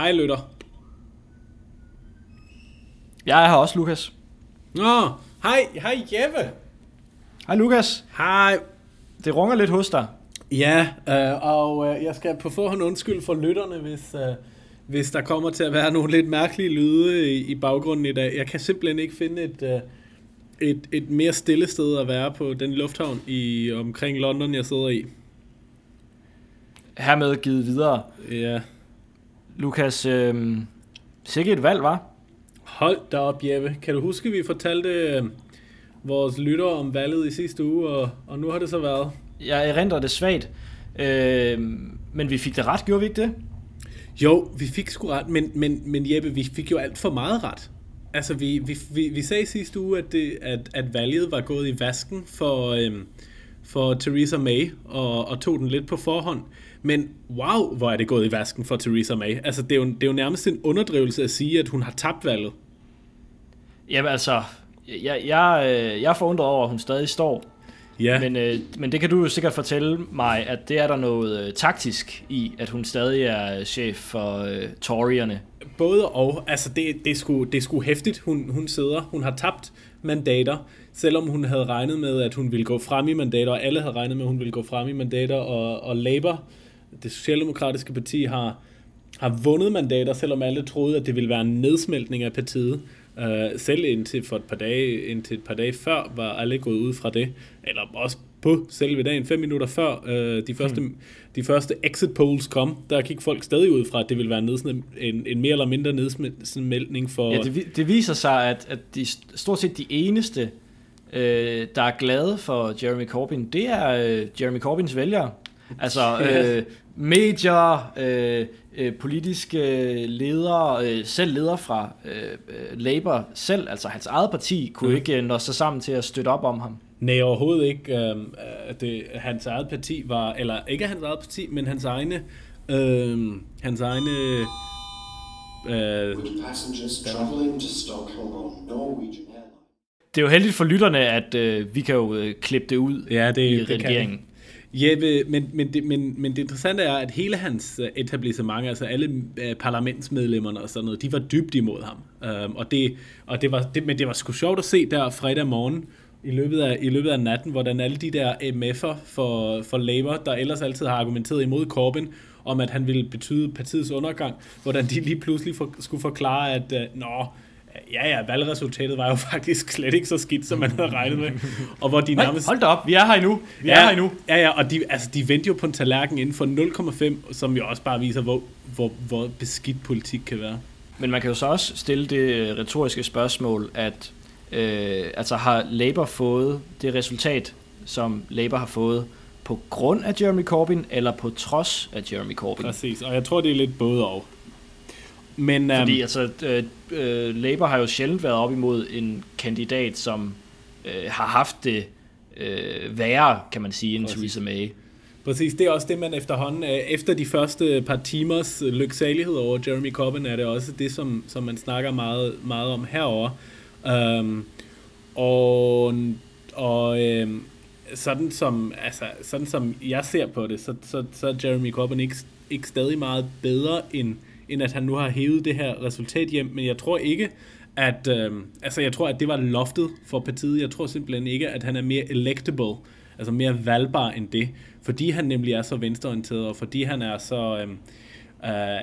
Hej, Lytter. Jeg er her også, Lukas. Nå, hej, hej Jeppe. Hej, Lukas. Hej. Det runger lidt hos dig. Ja, øh, og øh, jeg skal på forhånd undskylde for lytterne, hvis, øh, hvis der kommer til at være nogle lidt mærkelige lyde i, i baggrunden i dag. Jeg kan simpelthen ikke finde et, øh, et, et mere stille sted at være på den lufthavn i omkring London, jeg sidder i. Hermed givet videre. Ja. Lukas, øh, sikkert et valg, var? Hold da op, Jeppe. Kan du huske, vi fortalte øh, vores lyttere om valget i sidste uge, og, og nu har det så været? Jeg erindrer det svagt, øh, men vi fik det ret, gjorde vi ikke det? Jo, vi fik sgu ret, men, men, men Jeppe, vi fik jo alt for meget ret. Altså, vi, vi, vi, vi sagde sidste uge, at, det, at, at valget var gået i vasken for, øhm, for Theresa May, og, og tog den lidt på forhånd. Men wow, hvor er det gået i vasken for Theresa May. Altså, det er jo, det er jo nærmest en underdrivelse at sige, at hun har tabt valget. Jamen altså, jeg, jeg, øh, jeg er forundret over, at hun stadig står. Ja. Men, øh, men det kan du jo sikkert fortælle mig, at det er der noget øh, taktisk i, at hun stadig er chef for øh, Toryerne. Både og. Altså, det, det, er sgu, det er sgu hæftigt, hun, hun sidder. Hun har tabt mandater, selvom hun havde regnet med, at hun ville gå frem i mandater, og alle havde regnet med, at hun ville gå frem i mandater, og, og Labour, det socialdemokratiske parti, har, har vundet mandater, selvom alle troede, at det ville være en nedsmeltning af partiet. Uh, selv indtil for et par dage, indtil et par dage før, var alle gået ud fra det. Eller også på selve dagen, fem minutter før uh, de, første, hmm. de første exit polls kom, der gik folk stadig ud fra, at det ville være en, en, en mere eller mindre nedsmeltning for... Ja, det, det viser sig, at, at de, stort set de eneste, øh, der er glade for Jeremy Corbyn, det er øh, Jeremy Corbyns vælgere. Altså øh, medier, øh, øh, politiske ledere, øh, selv ledere fra øh, Labour selv, altså hans eget parti, kunne mm. ikke nå sig sammen til at støtte op om ham. Nej, overhovedet ikke. Øh, det, hans eget parti var, eller ikke hans eget parti, men hans egne, øh, hans egne... Øh, det er jo heldigt for lytterne, at øh, vi kan jo øh, klippe det ud ja, det, i redigeringen. Jeppe, men, men, det, men, men det interessante er, at hele hans øh, etablissement, altså alle øh, parlamentsmedlemmerne og sådan noget, de var dybt imod ham. Um, og det, og det var, det, men det var sgu sjovt at se der fredag morgen, i løbet af, i løbet af natten, hvordan alle de der MF'er for, for Labour, der ellers altid har argumenteret imod Corbyn, om at han ville betyde partiets undergang, hvordan de lige pludselig for, skulle forklare, at uh, nå, ja, ja, valgresultatet var jo faktisk slet ikke så skidt, som man havde regnet med. Og hvor de nærmest... Hold da op, vi er her endnu. Vi ja, er her endnu. Ja, ja, og de, altså, de vendte jo på en tallerken inden for 0,5, som jo også bare viser, hvor, hvor, hvor beskidt politik kan være. Men man kan jo så også stille det øh, retoriske spørgsmål, at øh, altså har Labour fået det resultat, som Labour har fået, på grund af Jeremy Corbyn, eller på trods af Jeremy Corbyn? Præcis, og jeg tror, det er lidt både og. Men, Fordi um, altså, øh, øh, Labour har jo sjældent været op imod en kandidat, som øh, har haft det øh, værre, kan man sige, end Præcis. Theresa May. Præcis, det er også det, man efterhånden, øh, efter de første par timers lyksalighed over Jeremy Corbyn, er det også det, som, som man snakker meget, meget om herover. Um, og og øhm, sådan, som, altså, sådan som jeg ser på det, så, så, så er Jeremy Corbyn ikke, ikke stadig meget bedre end end at han nu har hævet det her resultat hjem. Men jeg tror ikke, at, øh, altså jeg tror, at det var loftet for partiet. Jeg tror simpelthen ikke, at han er mere electable, altså mere valgbar end det, fordi han nemlig er så venstreorienteret, og fordi han er så... Øhm, øh, øh,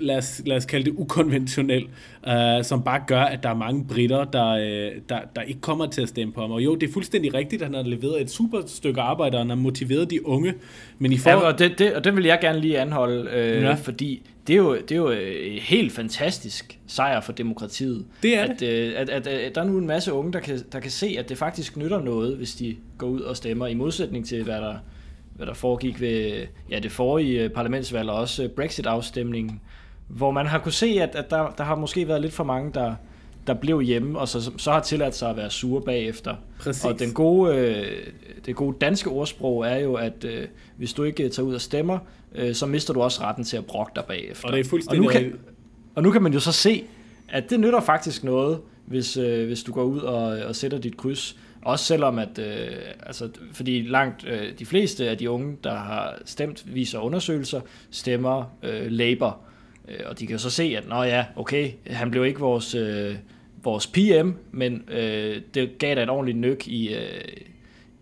lad os, lad os kalde det ukonventionel, uh, som bare gør, at der er mange britter, der, uh, der, der ikke kommer til at stemme på ham. Og jo, det er fuldstændig rigtigt, at han har leveret et super stykke arbejde, og han har motiveret de unge. Men i for... ja, og, det, det, og det vil jeg gerne lige anholde, uh, ja. fordi det er jo, det er jo en helt fantastisk sejr for demokratiet. Det er at, det. At, at, at, at der er nu en masse unge, der kan, der kan se, at det faktisk nytter noget, hvis de går ud og stemmer, i modsætning til, hvad der hvad der foregik ved ja, det forrige øh, parlamentsvalg og også øh, Brexit-afstemningen, hvor man har kunne se, at, at der, der har måske været lidt for mange, der, der blev hjemme, og så, så har tilladt sig at være sure bagefter. Præcis. Og den gode, øh, det gode danske ordsprog er jo, at øh, hvis du ikke tager ud og stemmer, øh, så mister du også retten til at brokke dig bagefter. Og det er fuldstændig... Og nu kan, og nu kan man jo så se, at det nytter faktisk noget, hvis, øh, hvis du går ud og, og sætter dit kryds. Også selvom at, øh, altså, fordi langt øh, de fleste af de unge, der har stemt, viser undersøgelser, stemmer øh, Labour. Øh, og de kan så se, at nå ja, okay, han blev ikke vores, øh, vores PM, men øh, det gav da et ordentligt nyk i, øh,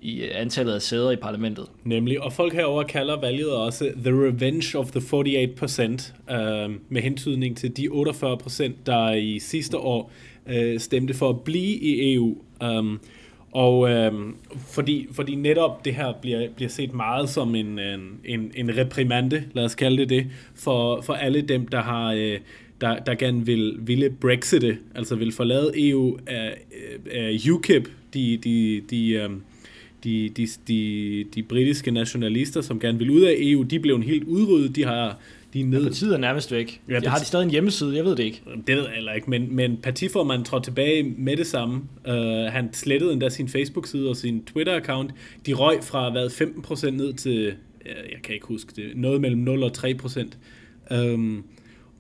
i antallet af sæder i parlamentet. Nemlig, og folk herover kalder valget også The Revenge of the 48%, øh, med hentydning til de 48%, der i sidste år øh, stemte for at blive i EU. Um, øh, og øh, fordi, fordi netop det her bliver, bliver set meget som en, en, en reprimande, lad os kalde det det, for, for alle dem, der har... Øh, der, der gerne vil ville brexite, altså vil forlade EU af, øh, af øh, UKIP, de, de, de, øh, de, de, de, de britiske nationalister, som gerne vil ud af EU, de blev helt udryddet, de har de er ned... Ja, partiet er nærmest væk. Ja, jeg har de stadig en hjemmeside, jeg ved det ikke. Det ved jeg heller ikke, men, men partiformanden trådte tilbage med det samme. Uh, han slettede endda sin Facebook-side og sin Twitter-account. De røg fra hvad, 15% ned til, jeg kan ikke huske det, noget mellem 0 og 3%. Um, øhm,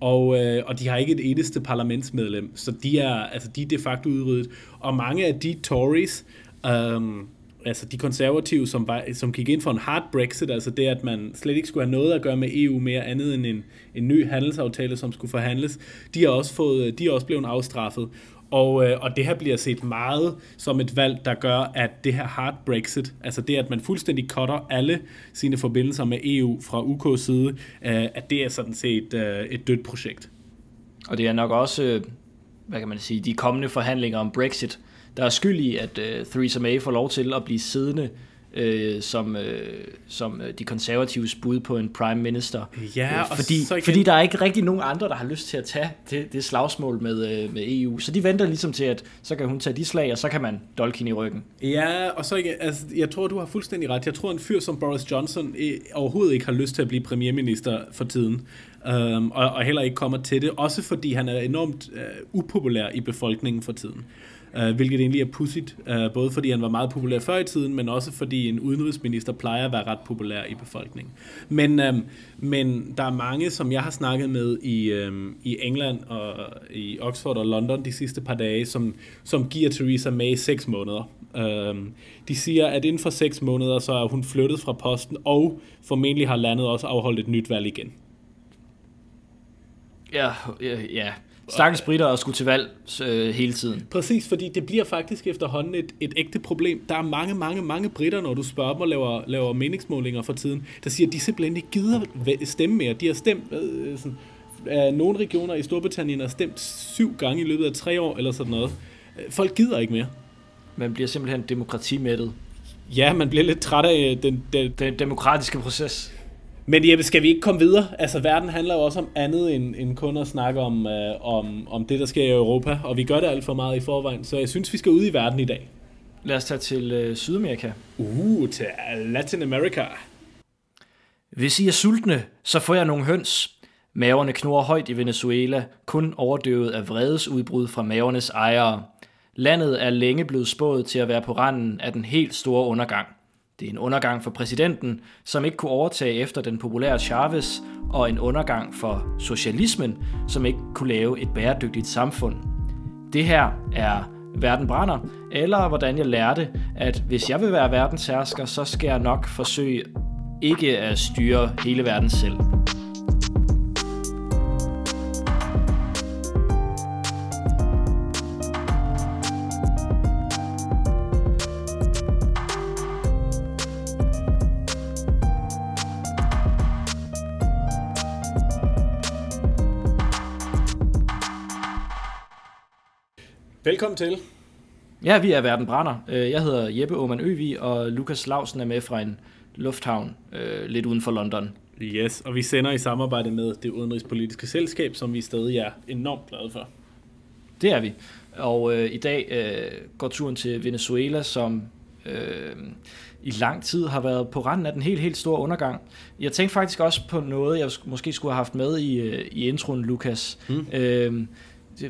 og, øh, og de har ikke et eneste parlamentsmedlem, så de er, altså, de er de facto udryddet. Og mange af de Tories, um, altså de konservative, som, var, som gik ind for en hard Brexit, altså det, at man slet ikke skulle have noget at gøre med EU mere andet end en, en ny handelsaftale, som skulle forhandles, de er også, fået, de er også blevet afstraffet. Og, øh, og det her bliver set meget som et valg, der gør, at det her hard Brexit, altså det, at man fuldstændig cutter alle sine forbindelser med EU fra UK's side, øh, at det er sådan set øh, et dødt projekt. Og det er nok også, øh, hvad kan man sige, de kommende forhandlinger om Brexit, der er skyld i, at uh, Theresa May får lov til at blive siddende uh, som, uh, som de konservatives bud på en prime minister. Ja, uh, fordi, igen... fordi der er ikke rigtig nogen andre, der har lyst til at tage det, det slagsmål med, uh, med EU. Så de venter ligesom til, at så kan hun tage de slag, og så kan man dolke hende i ryggen. Ja, og så igen, altså, jeg tror, du har fuldstændig ret. Jeg tror, en fyr som Boris Johnson overhovedet ikke har lyst til at blive premierminister for tiden. Um, og, og heller ikke kommer til det. Også fordi han er enormt uh, upopulær i befolkningen for tiden uh, hvilket egentlig er pudsigt, uh, både fordi han var meget populær før i tiden, men også fordi en udenrigsminister plejer at være ret populær i befolkningen. Men, um, men der er mange, som jeg har snakket med i, um, i England og i Oxford og London de sidste par dage, som, som giver Theresa May seks måneder. Um, de siger, at inden for seks måneder, så er hun flyttet fra posten, og formentlig har landet også afholdt et nyt valg igen. Ja, ja, ja. Stakkels britter og skulle til valg øh, hele tiden. Præcis, fordi det bliver faktisk efterhånden et, et ægte problem. Der er mange, mange, mange britter, når du spørger dem og laver, laver meningsmålinger for tiden, der siger, at de simpelthen ikke gider stemme mere. De har stemt øh, sådan, øh, nogle regioner i Storbritannien har stemt syv gange i løbet af tre år eller sådan noget. Folk gider ikke mere. Man bliver simpelthen demokratimættet. Ja, man bliver lidt træt af den, den, den demokratiske proces. Men Jeppe, skal vi ikke komme videre? Altså, verden handler jo også om andet end, end kun at snakke om, øh, om, om det, der sker i Europa, og vi gør det alt for meget i forvejen, så jeg synes, vi skal ud i verden i dag. Lad os tage til øh, Sydamerika. Uh, til Latin America. Hvis I er sultne, så får jeg nogle høns. Maverne knurrer højt i Venezuela, kun overdøvet af vredesudbrud fra mavernes ejere. Landet er længe blevet spået til at være på randen af den helt store undergang. Det er en undergang for præsidenten, som ikke kunne overtage efter den populære Chavez, og en undergang for socialismen, som ikke kunne lave et bæredygtigt samfund. Det her er Verden brænder, eller hvordan jeg lærte, at hvis jeg vil være verdenshersker, så skal jeg nok forsøge ikke at styre hele verden selv. Velkommen til. Ja, vi er Verden Brænder. Øh, jeg hedder Jeppe Aumann Øvig, og Lukas Lausen er med fra en lufthavn øh, lidt uden for London. Yes, og vi sender i samarbejde med det udenrigspolitiske selskab, som vi stadig er enormt glade for. Det er vi. Og øh, i dag øh, går turen til Venezuela, som øh, i lang tid har været på randen af den helt, helt store undergang. Jeg tænkte faktisk også på noget, jeg måske skulle have haft med i, øh, i introen, Lukas. Mm. Øh,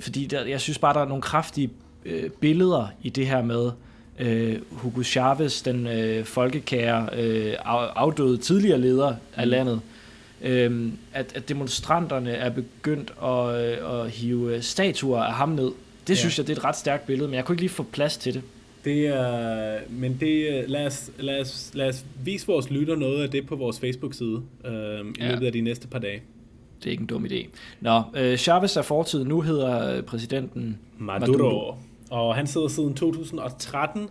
fordi der, jeg synes bare, der er nogle kraftige øh, billeder i det her med øh, Hugo Chavez, den øh, folkekære, øh, afdøde tidligere leder af mm. landet, øh, at, at demonstranterne er begyndt at, øh, at hive statuer af ham ned. Det ja. synes jeg, det er et ret stærkt billede, men jeg kunne ikke lige få plads til det. Det er, men det, lad, os, lad, os, lad os vise vores lytter noget af det på vores Facebook-side øh, i ja. løbet af de næste par dage. Det er ikke en dum idé. Nå, øh, Chavez er fortid, nu hedder øh, præsidenten Maduro. Maduro. Og han sidder siden 2013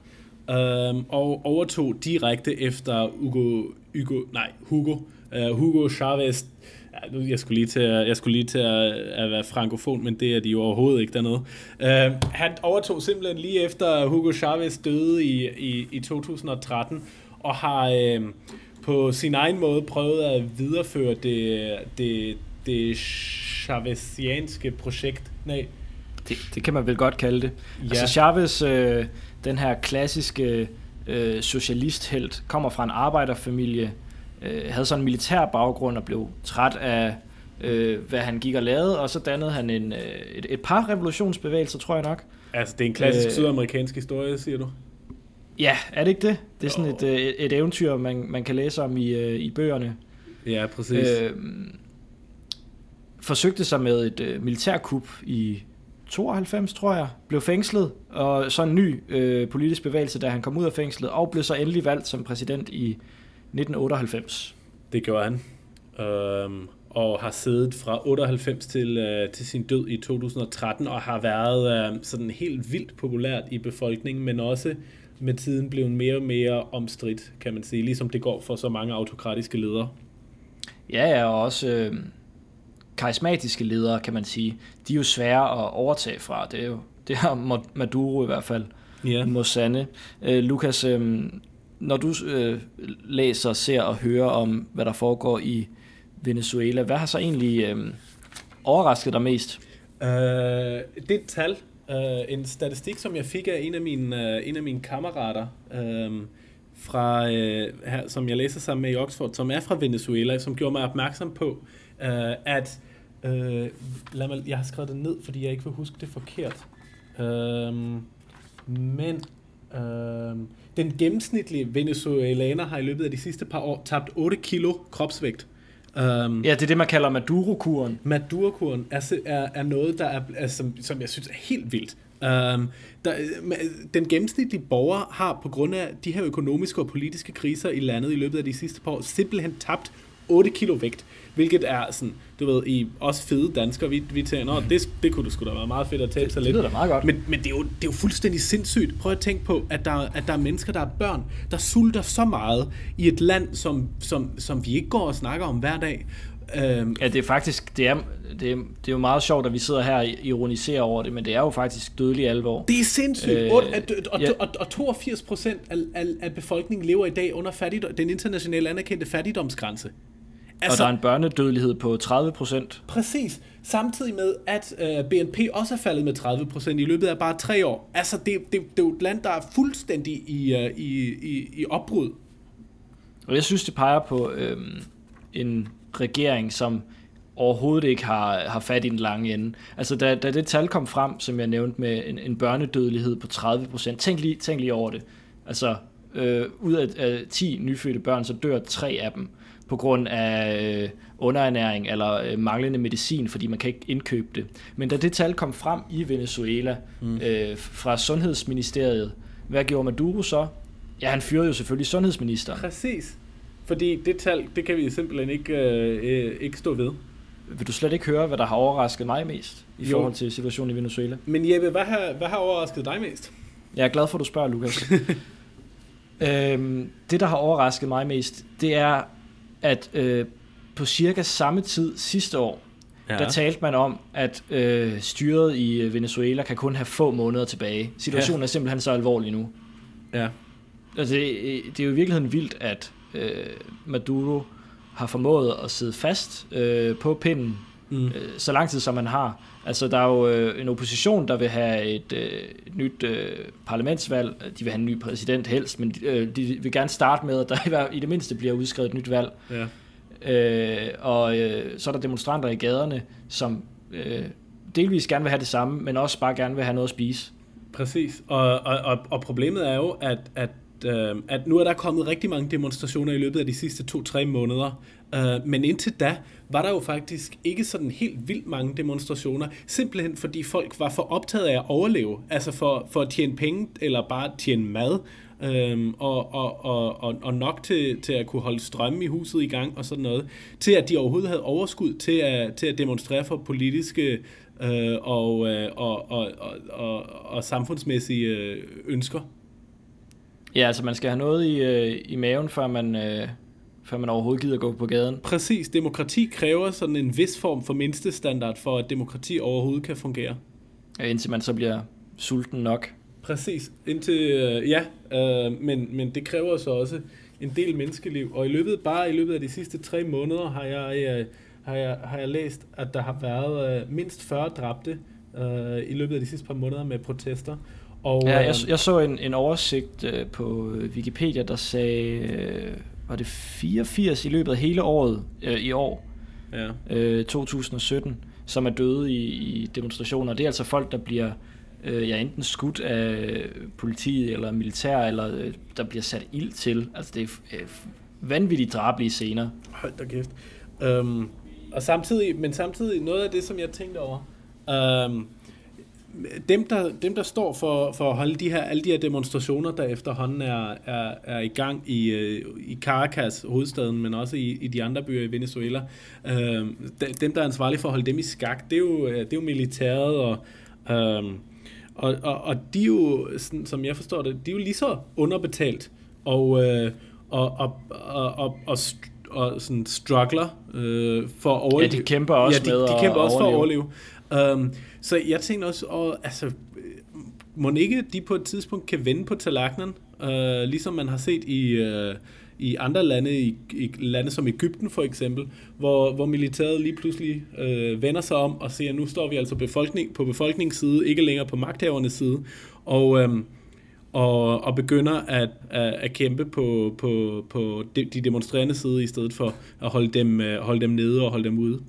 øhm, og overtog direkte efter Hugo, Hugo, nej, Hugo, uh, Hugo Chavez Ja, nu, jeg skulle lige til, at, jeg skulle lige til at, at være frankofon, men det er de jo overhovedet ikke dernede. Uh, han overtog simpelthen lige efter Hugo Chavez døde i, i, i 2013, og har uh, på sin egen måde prøvet at videreføre det, det, det chavezianske projekt. Nej. Det, det kan man vel godt kalde det. Ja. Altså Chavez, øh, den her klassiske øh, socialisthelt, kommer fra en arbejderfamilie, øh, havde sådan en militær baggrund og blev træt af, øh, hvad han gik og lavede, og så dannede han en, øh, et, et par revolutionsbevægelser, tror jeg nok. Altså, det er en klassisk øh, sydamerikansk historie, siger du? Ja, er det ikke det? Det er sådan et, et, øh, et eventyr, man, man kan læse om i, øh, i bøgerne. Ja, præcis. Øh, forsøgte sig med et øh, militærkup i 92, tror jeg, blev fængslet, og så en ny øh, politisk bevægelse, da han kom ud af fængslet, og blev så endelig valgt som præsident i 1998. Det gjorde han. Øhm, og har siddet fra 98 til, øh, til sin død i 2013, og har været øh, sådan helt vildt populært i befolkningen, men også med tiden blevet mere og mere omstridt, kan man sige, ligesom det går for så mange autokratiske ledere. Ja, ja, og også øh, karismatiske ledere, kan man sige. De er jo svære at overtage fra. Det er jo det har Maduro i hvert fald. Ja. Mosande. Øh, Lukas, øh, når du øh, læser, ser og hører om, hvad der foregår i Venezuela, hvad har så egentlig øh, overrasket dig mest? Uh, det er et tal, uh, en statistik, som jeg fik af en af mine, uh, en af mine kammerater, uh, fra, uh, her, som jeg læser sammen med i Oxford, som er fra Venezuela, som gjorde mig opmærksom på, uh, at uh, lad mig, jeg har skrevet det ned, fordi jeg ikke vil huske det forkert. Uh, men uh, den gennemsnitlige venezuelaner har i løbet af de sidste par år tabt 8 kilo kropsvægt. Um, ja, det er det, man kalder Maduro-kuren. Maduro-kuren er, er, er noget, der er, er, som, som jeg synes er helt vildt. Um, der, den gennemsnitlige borger har på grund af de her økonomiske og politiske kriser i landet i løbet af de sidste par år simpelthen tabt 8 kilo vægt, hvilket er sådan, du ved, i os fede danskere, vi, vi tænker, mm. det, det kunne du sgu da være meget fedt at tale sig lidt. Det lyder meget godt. Men, men det, er jo, det er jo fuldstændig sindssygt. Prøv at tænke på, at der, at der er mennesker, der er børn, der sulter så meget i et land, som, som, som vi ikke går og snakker om hver dag. Øhm, ja, det er faktisk, det er, det, er, det er jo meget sjovt, at vi sidder her og ironiserer over det, men det er jo faktisk dødelig alvor. Det er sindssygt. Øh, og, og, ja. og, og 82 procent af, af, af befolkningen lever i dag under fattigdom, den internationale anerkendte fattigdomsgrænse. Altså, og der er en børnedødelighed på 30 procent. Præcis. Samtidig med, at øh, BNP også er faldet med 30 procent i løbet af bare tre år. Altså, det, det, det er jo et land, der er fuldstændig i, uh, i, i, i opbrud. Og jeg synes, det peger på øh, en regering, som overhovedet ikke har, har fat i den lange ende. Altså, da, da det tal kom frem, som jeg nævnte med en, en børnedødelighed på 30 procent, tænk lige, tænk lige over det. Altså, øh, ud af, af 10 nyfødte børn, så dør tre af dem på grund af øh, underernæring eller øh, manglende medicin, fordi man kan ikke indkøbe det. Men da det tal kom frem i Venezuela mm. øh, fra Sundhedsministeriet, hvad gjorde Maduro så? Ja, han fyrede jo selvfølgelig sundhedsministeren. Præcis. Fordi det tal, det kan vi simpelthen ikke, øh, øh, ikke stå ved. Vil du slet ikke høre, hvad der har overrasket mig mest i jo. forhold til situationen i Venezuela? Men Jeppe, hvad har, hvad har overrasket dig mest? Jeg er glad for, at du spørger, Lukas. øhm, det, der har overrasket mig mest, det er, at øh, på cirka samme tid sidste år, ja. der talte man om, at øh, styret i øh, Venezuela kan kun have få måneder tilbage. Situationen ja. er simpelthen så alvorlig nu. Ja. Altså, det, det er jo i virkeligheden vildt, at øh, Maduro har formået at sidde fast øh, på pinden mm. øh, så lang tid som man har. Altså der er jo øh, en opposition, der vil have et, øh, et nyt øh, parlamentsvalg. De vil have en ny præsident helst, men øh, de vil gerne starte med, at der i det mindste bliver udskrevet et nyt valg. Ja. Øh, og øh, så er der demonstranter i gaderne, som øh, delvis gerne vil have det samme, men også bare gerne vil have noget at spise. Præcis, og, og, og, og problemet er jo, at, at øh, at nu er der kommet rigtig mange demonstrationer i løbet af de sidste to-tre måneder, øh, men indtil da var der jo faktisk ikke sådan helt vildt mange demonstrationer, simpelthen fordi folk var for optaget af at overleve, altså for, for at tjene penge eller bare tjene mad. øhm, og, og, og, og, og nok til, til at kunne holde strømmen i huset i gang og sådan noget, til at de overhovedet havde overskud til at, til at demonstrere for politiske øh, og, øh, og, og, og, og, og samfundsmæssige øh, ønsker. Ja, altså man skal have noget i, øh, i maven, før man, øh, før man overhovedet gider gå på gaden. Præcis. Demokrati kræver sådan en vis form for mindstestandard for, at demokrati overhovedet kan fungere. Ja, indtil man så bliver sulten nok. Præcis. Indtil, øh, ja, øh, men, men det kræver så også en del menneskeliv. Og i løbet, bare i løbet af de sidste tre måneder har jeg, øh, har jeg, har jeg læst, at der har været øh, mindst 40 dræbte øh, i løbet af de sidste par måneder med protester. Og, ja, jeg, jeg så en, en oversigt øh, på Wikipedia, der sagde, øh, var det 84 i løbet af hele året øh, i år, ja. øh, 2017, som er døde i, i demonstrationer. Det er altså folk, der bliver øh, ja, enten skudt af politiet eller militær, eller øh, der bliver sat ild til. Altså det er øh, vanvittigt drablige scener. Hold da kæft. Um, og samtidig, men samtidig noget af det, som jeg tænkte over, um, dem, der, dem, der står for, for at holde de her, alle de her demonstrationer, der efterhånden er, er, er i gang i, øh, i Caracas, hovedstaden, men også i, i de andre byer i Venezuela, øh, dem, der er ansvarlige for at holde dem i skak, det er jo, øh, det er jo militæret, og, øh, og, og, og de er jo, sådan, som jeg forstår det, de er jo lige så underbetalt, og, øh, og, og, og, og, og, og sådan struggler øh, for at overleve. Ja, de kæmper også ja, de, de kæmper også for at overleve. Um, så jeg tænkte også, og, altså, øh, må ikke de på et tidspunkt kan vende på tallerkenen, øh, ligesom man har set i, øh, i andre lande, i, i lande som Ægypten for eksempel, hvor, hvor militæret lige pludselig øh, vender sig om og siger, at nu står vi altså befolkning, på befolkningens side, ikke længere på magthavernes side, og, øh, og, og begynder at, at, at kæmpe på, på, på de, de demonstrerende side, i stedet for at holde dem, øh, holde dem nede og holde dem ude.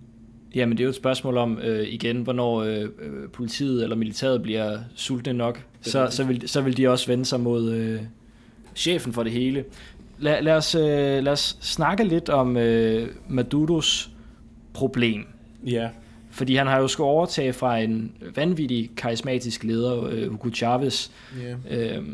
Jamen det er jo et spørgsmål om øh, igen, hvornår øh, øh, politiet eller militæret bliver sultne nok. Så, så, vil, så vil de også vende sig mod øh, chefen for det hele. Lad, lad, os, øh, lad os snakke lidt om øh, Maduros problem. Ja. Fordi han har jo skulle overtage fra en vanvittig karismatisk leder, øh, Hugo Chavez, yeah. øh,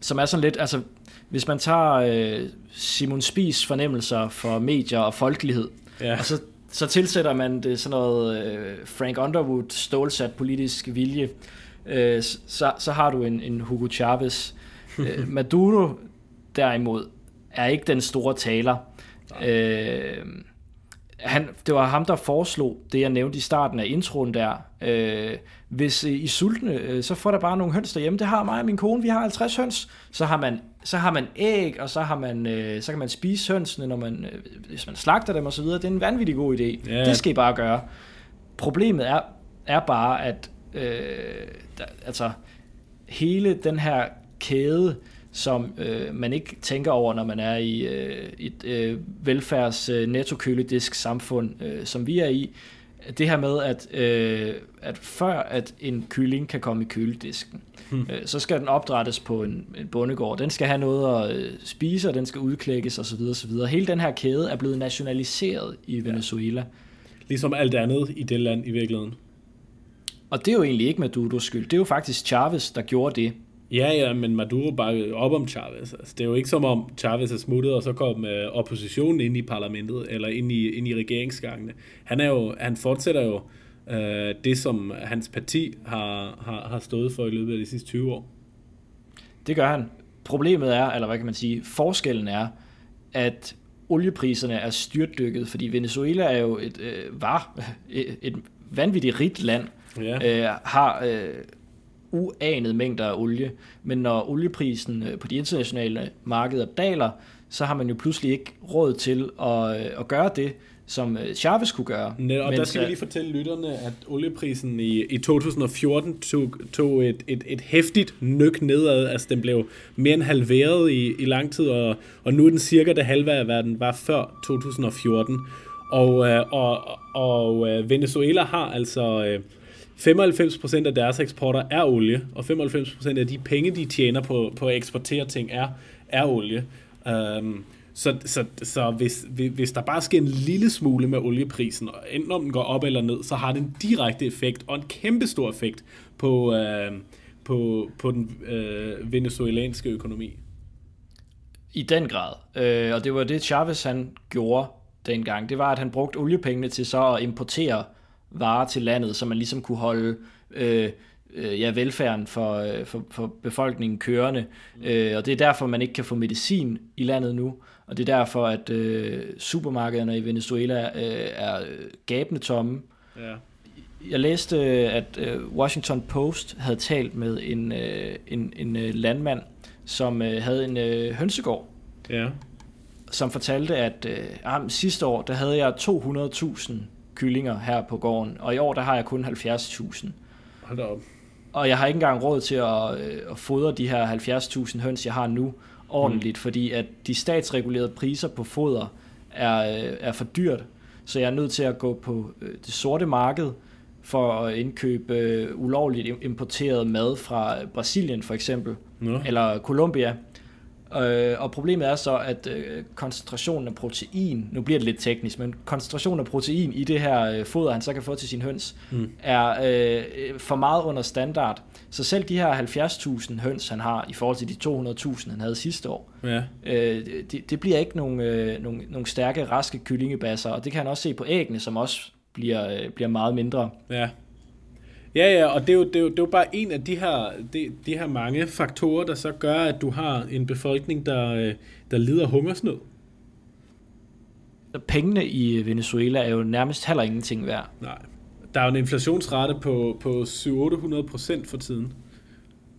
som er sådan lidt, altså hvis man tager øh, Simon Spies fornemmelser for medier og folkelighed, yeah. og så så tilsætter man det sådan noget øh, Frank Underwood stålsat politisk vilje, øh, så, så har du en, en Hugo Chavez. øh, Maduro derimod er ikke den store taler. Øh, han, det var ham, der foreslog det, jeg nævnte i starten af introen der. Øh, hvis I er sultne, øh, så får der bare nogle høns derhjemme. Det har mig og min kone, vi har 50 høns. Så har man, så har man æg, og så, har man, øh, så kan man spise hønsene, når man, øh, hvis man slagter dem osv. Det er en vanvittig god idé. Yeah. Det skal I bare gøre. Problemet er, er bare, at øh, der, altså, hele den her kæde, som øh, man ikke tænker over, når man er i øh, et øh, velfærds øh, nettokøledisk samfund, øh, som vi er i. Det her med, at, øh, at før at en kylling kan komme i køledisken, hmm. øh, så skal den opdrættes på en, en bondegård. Den skal have noget at øh, spise, og den skal udklækkes osv. osv. Hele den her kæde er blevet nationaliseret i Venezuela. Ja. Ligesom alt andet i det land i virkeligheden. Og det er jo egentlig ikke Maduros skyld. Det er jo faktisk Chavez, der gjorde det. Ja, ja, men Maduro bakkede op om Chavez. Altså, det er jo ikke som om Chavez er smuttet, og så kom øh, oppositionen ind i parlamentet, eller ind i, ind i regeringsgangene. Han, er jo, han fortsætter jo øh, det, som hans parti har, har, har stået for i løbet af de sidste 20 år. Det gør han. Problemet er, eller hvad kan man sige, forskellen er, at oliepriserne er styrtdykket, fordi Venezuela er jo et, øh, var et, et vanvittigt rigt land, ja. øh, har... Øh, uanede mængder af olie. Men når olieprisen øh, på de internationale markeder daler, så har man jo pludselig ikke råd til at, øh, at gøre det, som øh, Chavez kunne gøre. Nej, og der skal vi lige fortælle lytterne, at olieprisen i, i 2014 tog, tog et, et, et hæftigt nyk nedad. Altså den blev mere end halveret i, i lang tid, og, og nu er den cirka det halve af, hvad den var før 2014. Og, og, og Venezuela har altså 95% af deres eksporter er olie, og 95% af de penge, de tjener på, på at eksportere ting, er, er olie. Um, så, så, så hvis, hvis der bare sker en lille smule med olieprisen, og enten om den går op eller ned, så har det en direkte effekt, og en kæmpe stor effekt på, uh, på, på den øh, venezuelanske økonomi. I den grad. Øh, og det var det, Chavez han gjorde dengang. Det var, at han brugte oliepengene til så at importere varer til landet, så man ligesom kunne holde øh, øh, ja, velfærden for, øh, for, for befolkningen kørende. Øh, og det er derfor, man ikke kan få medicin i landet nu. Og det er derfor, at øh, supermarkederne i Venezuela øh, er gabende tomme. Ja. Jeg læste, at øh, Washington Post havde talt med en, øh, en, en øh, landmand, som øh, havde en øh, hønsegård. Ja. Som fortalte, at øh, ah, sidste år, der havde jeg 200.000 kyllinger her på gården, og i år, der har jeg kun 70.000. Hold op. Og jeg har ikke engang råd til at, øh, at fodre de her 70.000 høns, jeg har nu, ordentligt, mm. fordi at de statsregulerede priser på foder er, øh, er for dyrt. Så jeg er nødt til at gå på øh, det sorte marked for at indkøbe øh, ulovligt importeret mad fra Brasilien for eksempel, no. eller Colombia. Øh, og problemet er så, at øh, koncentrationen af protein, nu bliver det lidt teknisk, men koncentrationen af protein i det her øh, foder, han så kan få til sin høns, mm. er øh, for meget under standard. Så selv de her 70.000 høns, han har, i forhold til de 200.000, han havde sidste år, ja. øh, det, det bliver ikke nogle, øh, nogle, nogle stærke, raske kyllingebasser, og det kan han også se på æggene, som også bliver, øh, bliver meget mindre. Ja. Ja, ja, og det er jo, det er jo, det er jo bare en af de her, de, de her mange faktorer, der så gør, at du har en befolkning, der, øh, der lider hungersnød. Pengene i Venezuela er jo nærmest heller ingenting værd. Nej. Der er jo en inflationsrate på, på 700-800 procent for tiden.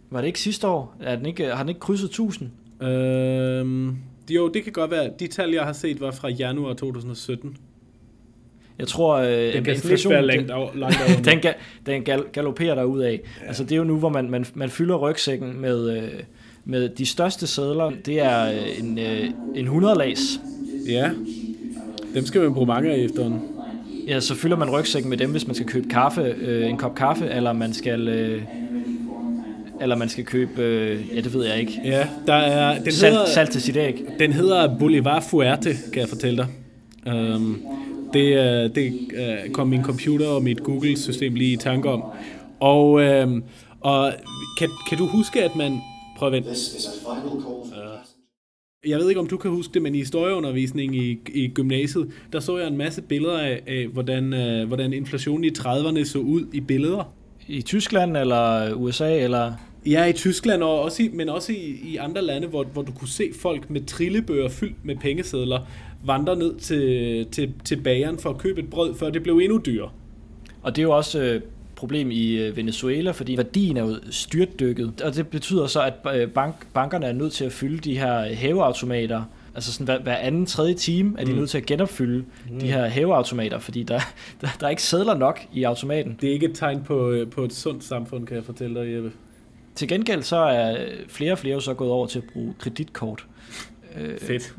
Var det ikke sidste år? Er den ikke, har den ikke krydset 1000? Øhm, jo, det kan godt være. De tal, jeg har set, var fra januar 2017. Jeg tror, øh, den kan inflation, være langt, over, langt over den, den, den gal, galopperer der ud af. Ja. Altså, det er jo nu, hvor man, man, man fylder rygsækken med, øh, med de største sædler. Det er øh, en, øh, en 100 lags. Ja, dem skal man bruge mange af efterhånden. Ja, så fylder man rygsækken med dem, hvis man skal købe kaffe, øh, en kop kaffe, eller man skal... Øh, eller man skal købe, øh, ja det ved jeg ikke. Ja, der er... Den salt, hedder, salt til sit æg. Den hedder Bolivar Fuerte, kan jeg fortælle dig. Um, det, øh, det øh, kom min computer og mit Google-system lige i tanke om. Og, øh, og kan, kan du huske, at man... Prøv at vente. Jeg ved ikke, om du kan huske det, men i historieundervisning i, i gymnasiet, der så jeg en masse billeder af, af hvordan, øh, hvordan inflationen i 30'erne så ud i billeder. I Tyskland eller USA eller... Ja, i Tyskland, og også i, men også i, i andre lande, hvor, hvor du kunne se folk med trillebøger fyldt med pengesedler vandre ned til, til, til bageren for at købe et brød, før det blev endnu dyrere. Og det er jo også øh, problem i øh, Venezuela, fordi værdien er jo styrtdykket, og det betyder så, at øh, bank, bankerne er nødt til at fylde de her hæveautomater, altså sådan hver, hver anden, tredje time er de mm. nødt til at genopfylde mm. de her hæveautomater, fordi der, der, der er ikke sædler nok i automaten. Det er ikke et tegn på, øh, på et sundt samfund, kan jeg fortælle dig, Jeppe. Til gengæld så er flere og flere så gået over til at bruge kreditkort. Øh, Fedt.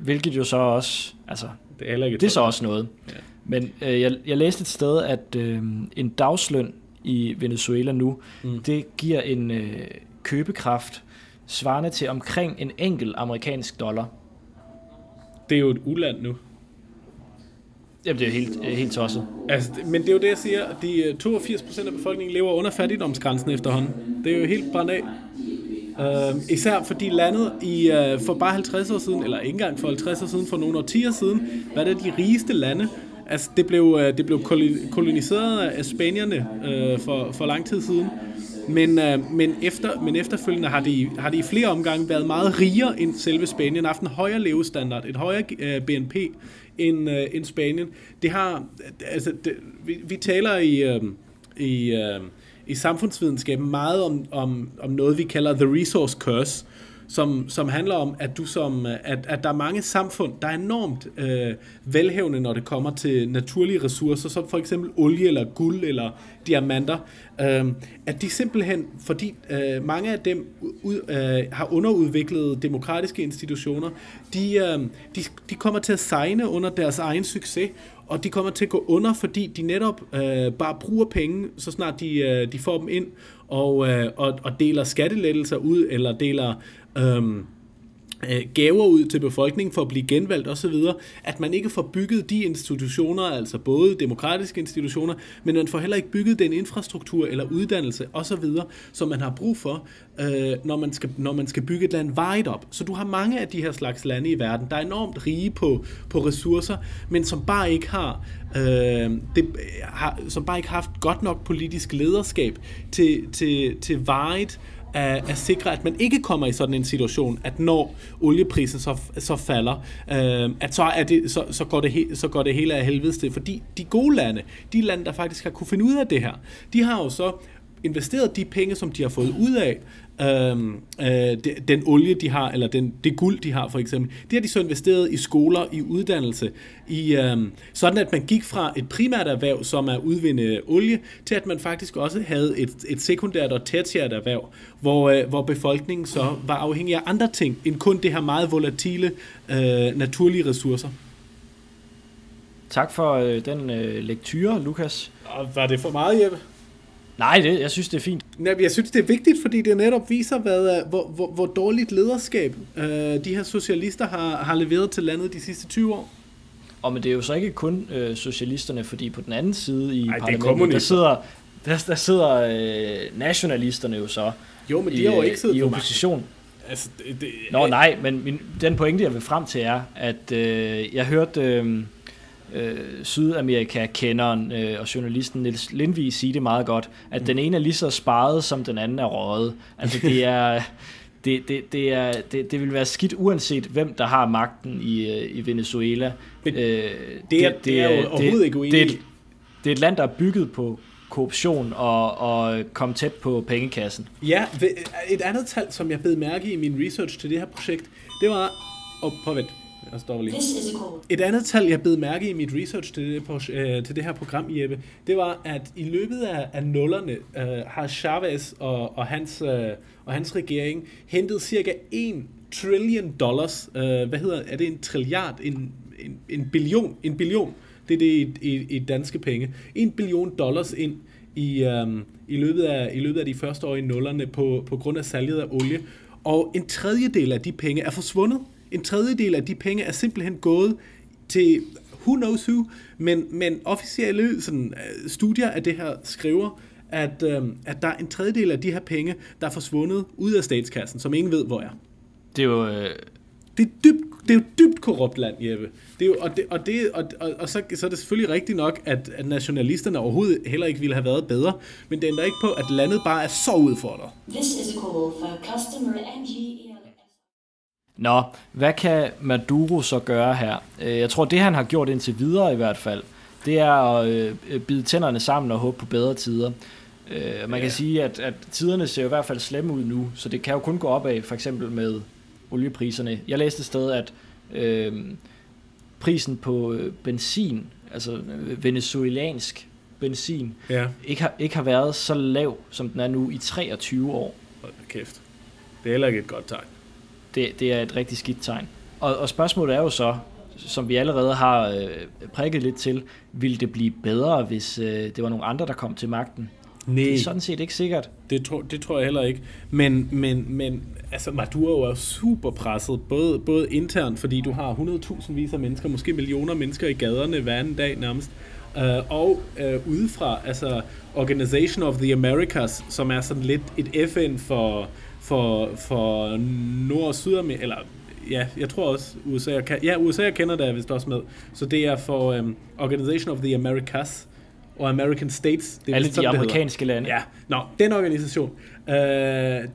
Hvilket jo så også, altså, det er, ikke det er så også noget. Ja. Men øh, jeg, jeg læste et sted, at øh, en dagsløn i Venezuela nu, mm. det giver en øh, købekraft svarende til omkring en enkelt amerikansk dollar. Det er jo et uland nu. Jamen, det er jo helt, øh, helt tosset. Altså, men det er jo det, jeg siger. De øh, 82% af befolkningen lever under fattigdomsgrænsen efterhånden. Det er jo helt brændt af. Uh, især fordi landet i, uh, for bare 50 år siden, eller ikke engang for 50 år siden, for nogle årtier siden, var det de rigeste lande. Altså, det blev, uh, det blev koloniseret af spanierne uh, for, for lang tid siden. Men, øh, men, efter, men efterfølgende har de, har de i flere omgange været meget rigere end selve Spanien, haft en højere levestandard, et højere øh, BNP end, øh, end Spanien. Det har, altså, det, vi, vi taler i, øh, i øh, i samfundsvidenskaben meget om, om, om noget, vi kalder the resource curse, som, som handler om, at, du som, at, at der er mange samfund, der er enormt øh, velhævende, når det kommer til naturlige ressourcer, som for eksempel olie eller guld eller diamanter, øh, at de simpelthen, fordi øh, mange af dem ud, øh, har underudviklede demokratiske institutioner, de, øh, de, de kommer til at signe under deres egen succes, og de kommer til at gå under, fordi de netop øh, bare bruger penge, så snart de, øh, de får dem ind, og, øh, og, og deler skattelettelser ud, eller deler, øh, øh, gaver ud til befolkningen for at blive genvalgt osv., at man ikke får bygget de institutioner, altså både demokratiske institutioner, men man får heller ikke bygget den infrastruktur eller uddannelse osv., som man har brug for, øh, når, man skal, når man skal bygge et land vejet op. Så du har mange af de her slags lande i verden, der er enormt rige på, på ressourcer, men som bare ikke har øh, det har, som bare ikke har haft godt nok politisk lederskab til, til, til varet at, at sikre, at man ikke kommer i sådan en situation, at når olieprisen så, så falder, øh, at så, er det, så, så, går det he, så går det hele af helvede til. Fordi de gode lande, de lande, der faktisk har kunne finde ud af det her, de har jo så investeret de penge, som de har fået ud af, øhm, øh, den olie, de har, eller den, det guld, de har for eksempel, det har de så investeret i skoler, i uddannelse, i, øhm, sådan at man gik fra et primært erhverv, som er at udvinde olie, til at man faktisk også havde et, et sekundært og tertiært erhverv, hvor, øh, hvor befolkningen så var afhængig af andre ting, end kun det her meget volatile øh, naturlige ressourcer. Tak for øh, den øh, lektyre, Lukas. Og var det for meget, Jeppe? Nej, det, jeg synes, det er fint. Jeg synes, det er vigtigt, fordi det netop viser, hvad, øh, hvor, hvor, hvor dårligt lederskab øh, de her socialister har, har leveret til landet de sidste 20 år. Og men det er jo så ikke kun øh, socialisterne, fordi på den anden side i Ej, parlamentet, der sidder, der, der sidder øh, nationalisterne jo så jo, men de i, har jo ikke siddet i opposition. Altså, det, det, Nå nej, men min, den pointe, jeg vil frem til er, at øh, jeg hørte... Øh, øh, Sydamerika-kenderen øh, og journalisten Niels Lindvig sige det meget godt, at mm. den ene er lige så sparet, som den anden er røget. Altså det er... Det, det, det, er, det, det vil være skidt uanset hvem der har magten i, øh, i Venezuela. Men øh, det, er, det, det er jo overhovedet ikke uenig det, det er et land, der er bygget på korruption og, og komme tæt på pengekassen. Ja, et andet tal, som jeg bed mærke i min research til det her projekt, det var... Oh, prøv at jeg står lige. Et andet tal, jeg blev mærke i mit research til det, på, øh, til det her program, Jeppe, det var, at i løbet af, af nullerne øh, har Chavez og, og, hans, øh, og hans regering hentet cirka 1 trillion dollars. Øh, hvad hedder Er det en trilliard? En, en, en billion? En billion. Det er det i, i, i danske penge. 1 billion dollars ind i, øhm, i, løbet af, i løbet af de første år i nullerne på, på grund af salget af olie. Og en tredjedel af de penge er forsvundet. En tredjedel af de penge er simpelthen gået til who knows who, men, men officielle sådan, øh, studier af det her skriver, at, øh, at der er en tredjedel af de her penge, der er forsvundet ud af statskassen, som ingen ved, hvor er. Det er jo... Øh... Det er dybt det er jo dybt korrupt land, Jeppe. Det er jo, og det, og, det, og, og, og så, så er det selvfølgelig rigtigt nok, at, at nationalisterne overhovedet heller ikke ville have været bedre, men det ændrer ikke på, at landet bare er så udfordret. This is a call for customer Nå, hvad kan Maduro så gøre her? Øh, jeg tror, det han har gjort indtil videre i hvert fald, det er at øh, bide tænderne sammen og håbe på bedre tider. Øh, man ja. kan sige, at, at tiderne ser i hvert fald slemme ud nu, så det kan jo kun gå opad, for eksempel med oliepriserne. Jeg læste et sted, at øh, prisen på benzin, altså venezuelansk benzin, ja. ikke, har, ikke har været så lav, som den er nu i 23 år. Hold kæft. Det er heller ikke et godt tegn det, det er et rigtig skidt tegn. Og, og spørgsmålet er jo så, som vi allerede har øh, prikket lidt til, vil det blive bedre, hvis øh, det var nogle andre, der kom til magten? Nej. Det er sådan set ikke sikkert. Det, tror, det tror jeg heller ikke. Men, men, men altså Maduro er super presset, både, både internt, fordi du har 100.000 vis af mennesker, måske millioner mennesker i gaderne hver anden dag nærmest, øh, og øh, udefra, altså Organization of the Americas, som er sådan lidt et FN for for, for Nord- og Sydamerika, eller ja, jeg tror også USA, kan, ja, USA og Canada er vist også med, så det er for um, Organization of the Americas, og American States. Det er Alle de amerikanske lande. Ja, nå, den organisation, uh,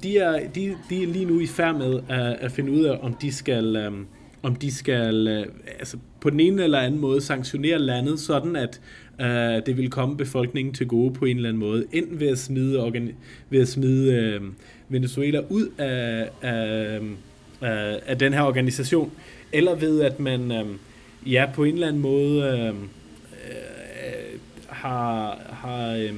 de, er, de, de er lige nu i færd med at, at finde ud af, om de skal, um, om de skal uh, altså på den ene eller anden måde sanktionere landet, sådan at uh, det vil komme befolkningen til gode på en eller anden måde, enten ved at smide, organi- ved at smide uh, Venezuela ud af, af, af, af den her organisation, eller ved at man øh, ja, på en eller anden måde øh, øh, har, har øh,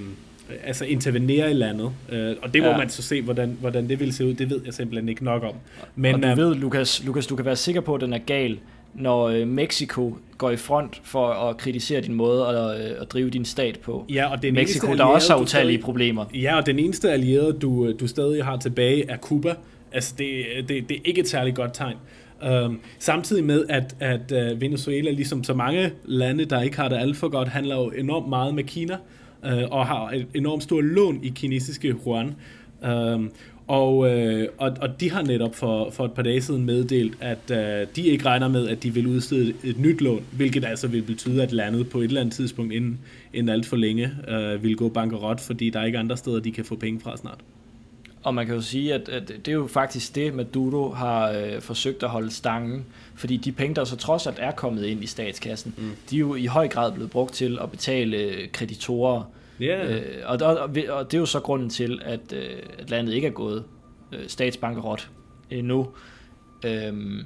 altså intervenere i landet. Øh, og det må ja. man så se, hvordan, hvordan det vil se ud. Det ved jeg simpelthen ikke nok om. Men, og du øh, ved, Lukas, Lukas, du kan være sikker på, at den er gal, når øh, Mexico går i front for at kritisere din måde at, øh, at drive din stat på. Ja, og den Mexico, der også har utallige problemer. Ja, og den eneste allierede, du, du stadig har tilbage, er Cuba. altså det, det, det er ikke et særligt godt tegn. Um, samtidig med, at, at uh, Venezuela, ligesom så mange lande, der ikke har det alt for godt, handler jo enormt meget med Kina, uh, og har et enormt stort lån i kinesiske yuan. Um, og, øh, og, og de har netop for, for et par dage siden meddelt, at øh, de ikke regner med, at de vil udstede et nyt lån, hvilket altså vil betyde, at landet på et eller andet tidspunkt inden, inden alt for længe øh, vil gå bankerot, fordi der er ikke andre steder, de kan få penge fra snart. Og man kan jo sige, at, at det er jo faktisk det, Maduro har øh, forsøgt at holde stangen. Fordi de penge, der så trods alt er kommet ind i statskassen, mm. de er jo i høj grad blevet brugt til at betale kreditorer. Yeah. Øh, og, og, og det er jo så grunden til, at, øh, at landet ikke er gået øh, statsbankerot endnu. Øhm,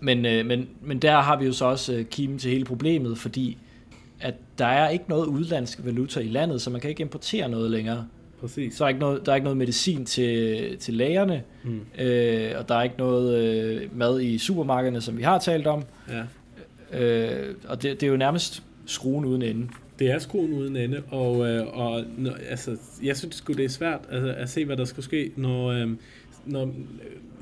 men, øh, men, men der har vi jo så også øh, kimen til hele problemet, fordi at der er ikke noget udlandsk valuta i landet, så man kan ikke importere noget længere. Præcis. Så er ikke noget, der er ikke noget medicin til, til lægerne, mm. øh, og der er ikke noget øh, mad i supermarkederne, som vi har talt om. Ja. Øh, og det, det er jo nærmest skruen uden ende. Det er skruen uden ende, og, øh, og når, altså, jeg synes sgu, det er svært altså, at se, hvad der skulle ske, når, øh, når,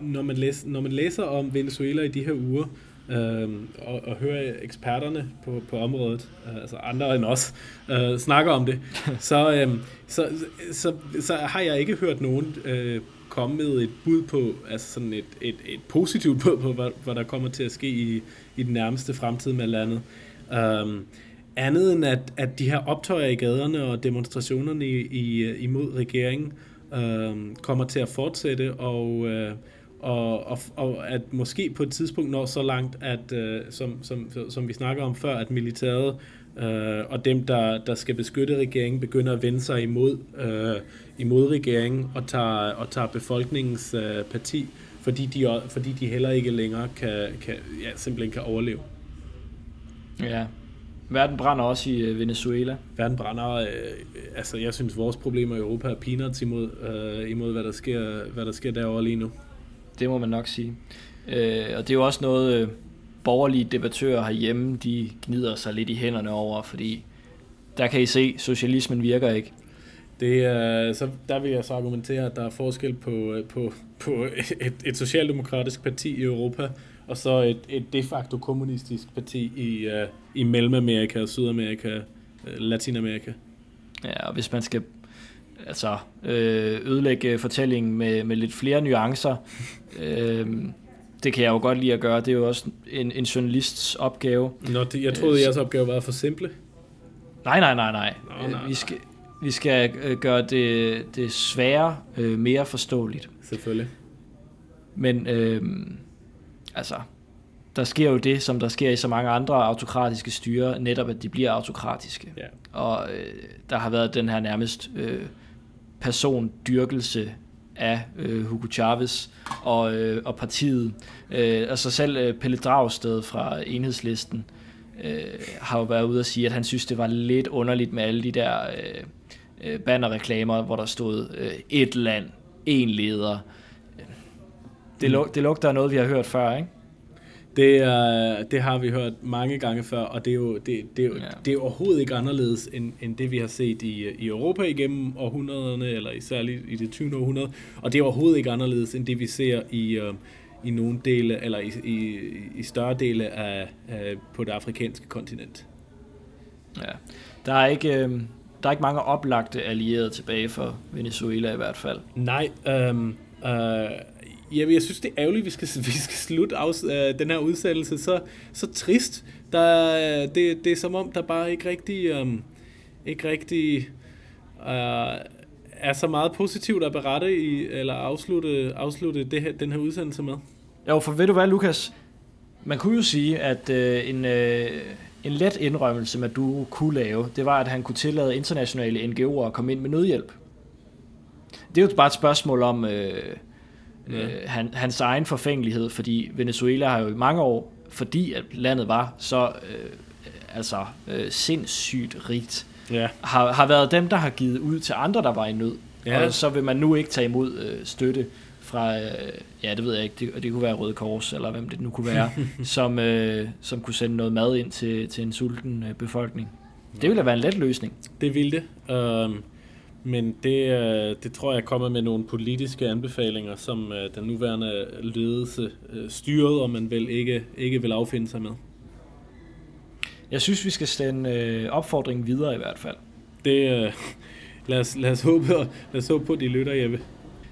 når, man læser, når man læser om Venezuela i de her uger, øh, og, og hører eksperterne på, på området, øh, altså andre end os, øh, snakker om det, så, øh, så, så, så har jeg ikke hørt nogen øh, komme med et bud på, altså sådan et, et, et positivt bud på, hvad, hvad der kommer til at ske i, i den nærmeste fremtid med landet. Øh, andet end at, at de her optøjer i gaderne og demonstrationerne i, i, imod regeringen øh, kommer til at fortsætte, og, øh, og, og, og at måske på et tidspunkt når så langt, at øh, som, som, som vi snakker om før, at militæret øh, og dem, der, der skal beskytte regeringen, begynder at vende sig imod, øh, imod regeringen og tager, og tager befolkningens øh, parti, fordi de, fordi de heller ikke længere kan, kan, ja, simpelthen kan overleve. Ja, Verden brænder også i øh, Venezuela. Verden brænder. Øh, altså, jeg synes, vores problemer i Europa er peanuts imod, øh, imod hvad, der sker, hvad der sker derovre lige nu. Det må man nok sige. Øh, og det er jo også noget, øh, borgerlige debattører herhjemme, de gnider sig lidt i hænderne over, fordi der kan I se, socialismen virker ikke. Det er, så der vil jeg så argumentere, at der er forskel på, øh, på, på et, et socialdemokratisk parti i Europa, og så et, et de facto kommunistisk parti i, uh, i Mellemamerika, Sydamerika, uh, Latinamerika. Ja, og hvis man skal altså, øh, ødelægge fortællingen med, med lidt flere nuancer, øh, det kan jeg jo godt lide at gøre. Det er jo også en, en journalists opgave. Nå, det, jeg troede, øh, jeres opgave var for simple. Nej, nej, nej, nej. Nå, nej, vi skal, vi skal gøre det, det svære øh, mere forståeligt. Selvfølgelig. Men øh, altså, der sker jo det, som der sker i så mange andre autokratiske styre, netop at de bliver autokratiske. Yeah. Og øh, der har været den her nærmest øh, persondyrkelse af øh, Hugo Chavez og, øh, og partiet. Øh, altså selv øh, Pelle Dragsted fra enhedslisten øh, har jo været ude at sige, at han synes, det var lidt underligt med alle de der øh, øh bannerreklamer, hvor der stod øh, et land, en leder, det, lug, det lugter af noget, vi har hørt før, ikke? Det, er, det har vi hørt mange gange før, og det er jo, det, det ja. det er overhovedet ikke anderledes end, end det, vi har set i, i Europa igennem århundrederne, eller især i det 20. århundrede. Og det er overhovedet ikke anderledes end det, vi ser i, uh, i nogle dele, eller i, i, i større dele af, af, på det afrikanske kontinent. Ja, der er ikke... Øh der er ikke mange oplagte allierede tilbage for Venezuela i hvert fald. Nej, øhm, øh, Jamen, jeg synes, det er ærgerligt, at vi skal, vi skal slutte af, øh, den her udsendelse så, så trist. Der, øh, det, det er som om, der bare ikke rigtig, øh, ikke rigtig øh, er så meget positivt at berette i, eller afslutte, afslutte det her, den her udsendelse med. Jo, for ved du hvad, Lukas? Man kunne jo sige, at øh, en, øh, en let indrømmelse, man du kunne lave, det var, at han kunne tillade internationale NGO'er at komme ind med nødhjælp. Det er jo bare et spørgsmål om... Øh, ja. øh, han, hans egen forfængelighed, fordi Venezuela har jo i mange år, fordi at landet var så øh, altså øh, sindssygt rigt, ja. har, har været dem, der har givet ud til andre, der var i nød. Ja. Og så vil man nu ikke tage imod øh, støtte fra, øh, ja det ved jeg ikke, det, det kunne være Røde Kors, eller hvem det nu kunne være, som, øh, som kunne sende noget mad ind til, til en sulten øh, befolkning. Det ville da være en let løsning. Det ville det. Um Men det, øh, det tror jeg kommer med nogle politiske anbefalinger, som øh, den nuværende ledelse øh, styret, og man vel ikke, ikke vil affinde sig med. Jeg synes, vi skal sende opfordringen videre i hvert fald. Det, lad, os, lad, os håbe, lad os håbe på, at de lytter, Jeppe.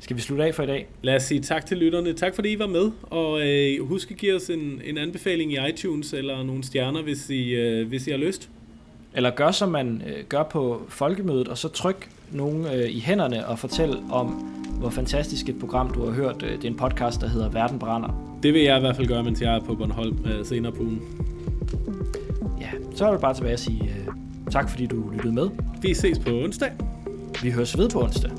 Skal vi slutte af for i dag? Lad os sige tak til lytterne. Tak fordi I var med, og øh, husk at give os en, en anbefaling i iTunes eller nogle stjerner, hvis I, øh, hvis I har lyst. Eller gør, som man øh, gør på folkemødet, og så tryk nogen øh, i hænderne og fortæl om, hvor fantastisk et program du har hørt. Øh, det er en podcast, der hedder Verden Brænder. Det vil jeg i hvert fald gøre, mens jeg er på Bornholm øh, senere på ugen. Ja, så er det bare tilbage at sige øh, tak, fordi du lyttede med. Vi ses på onsdag. Vi høres ved på onsdag.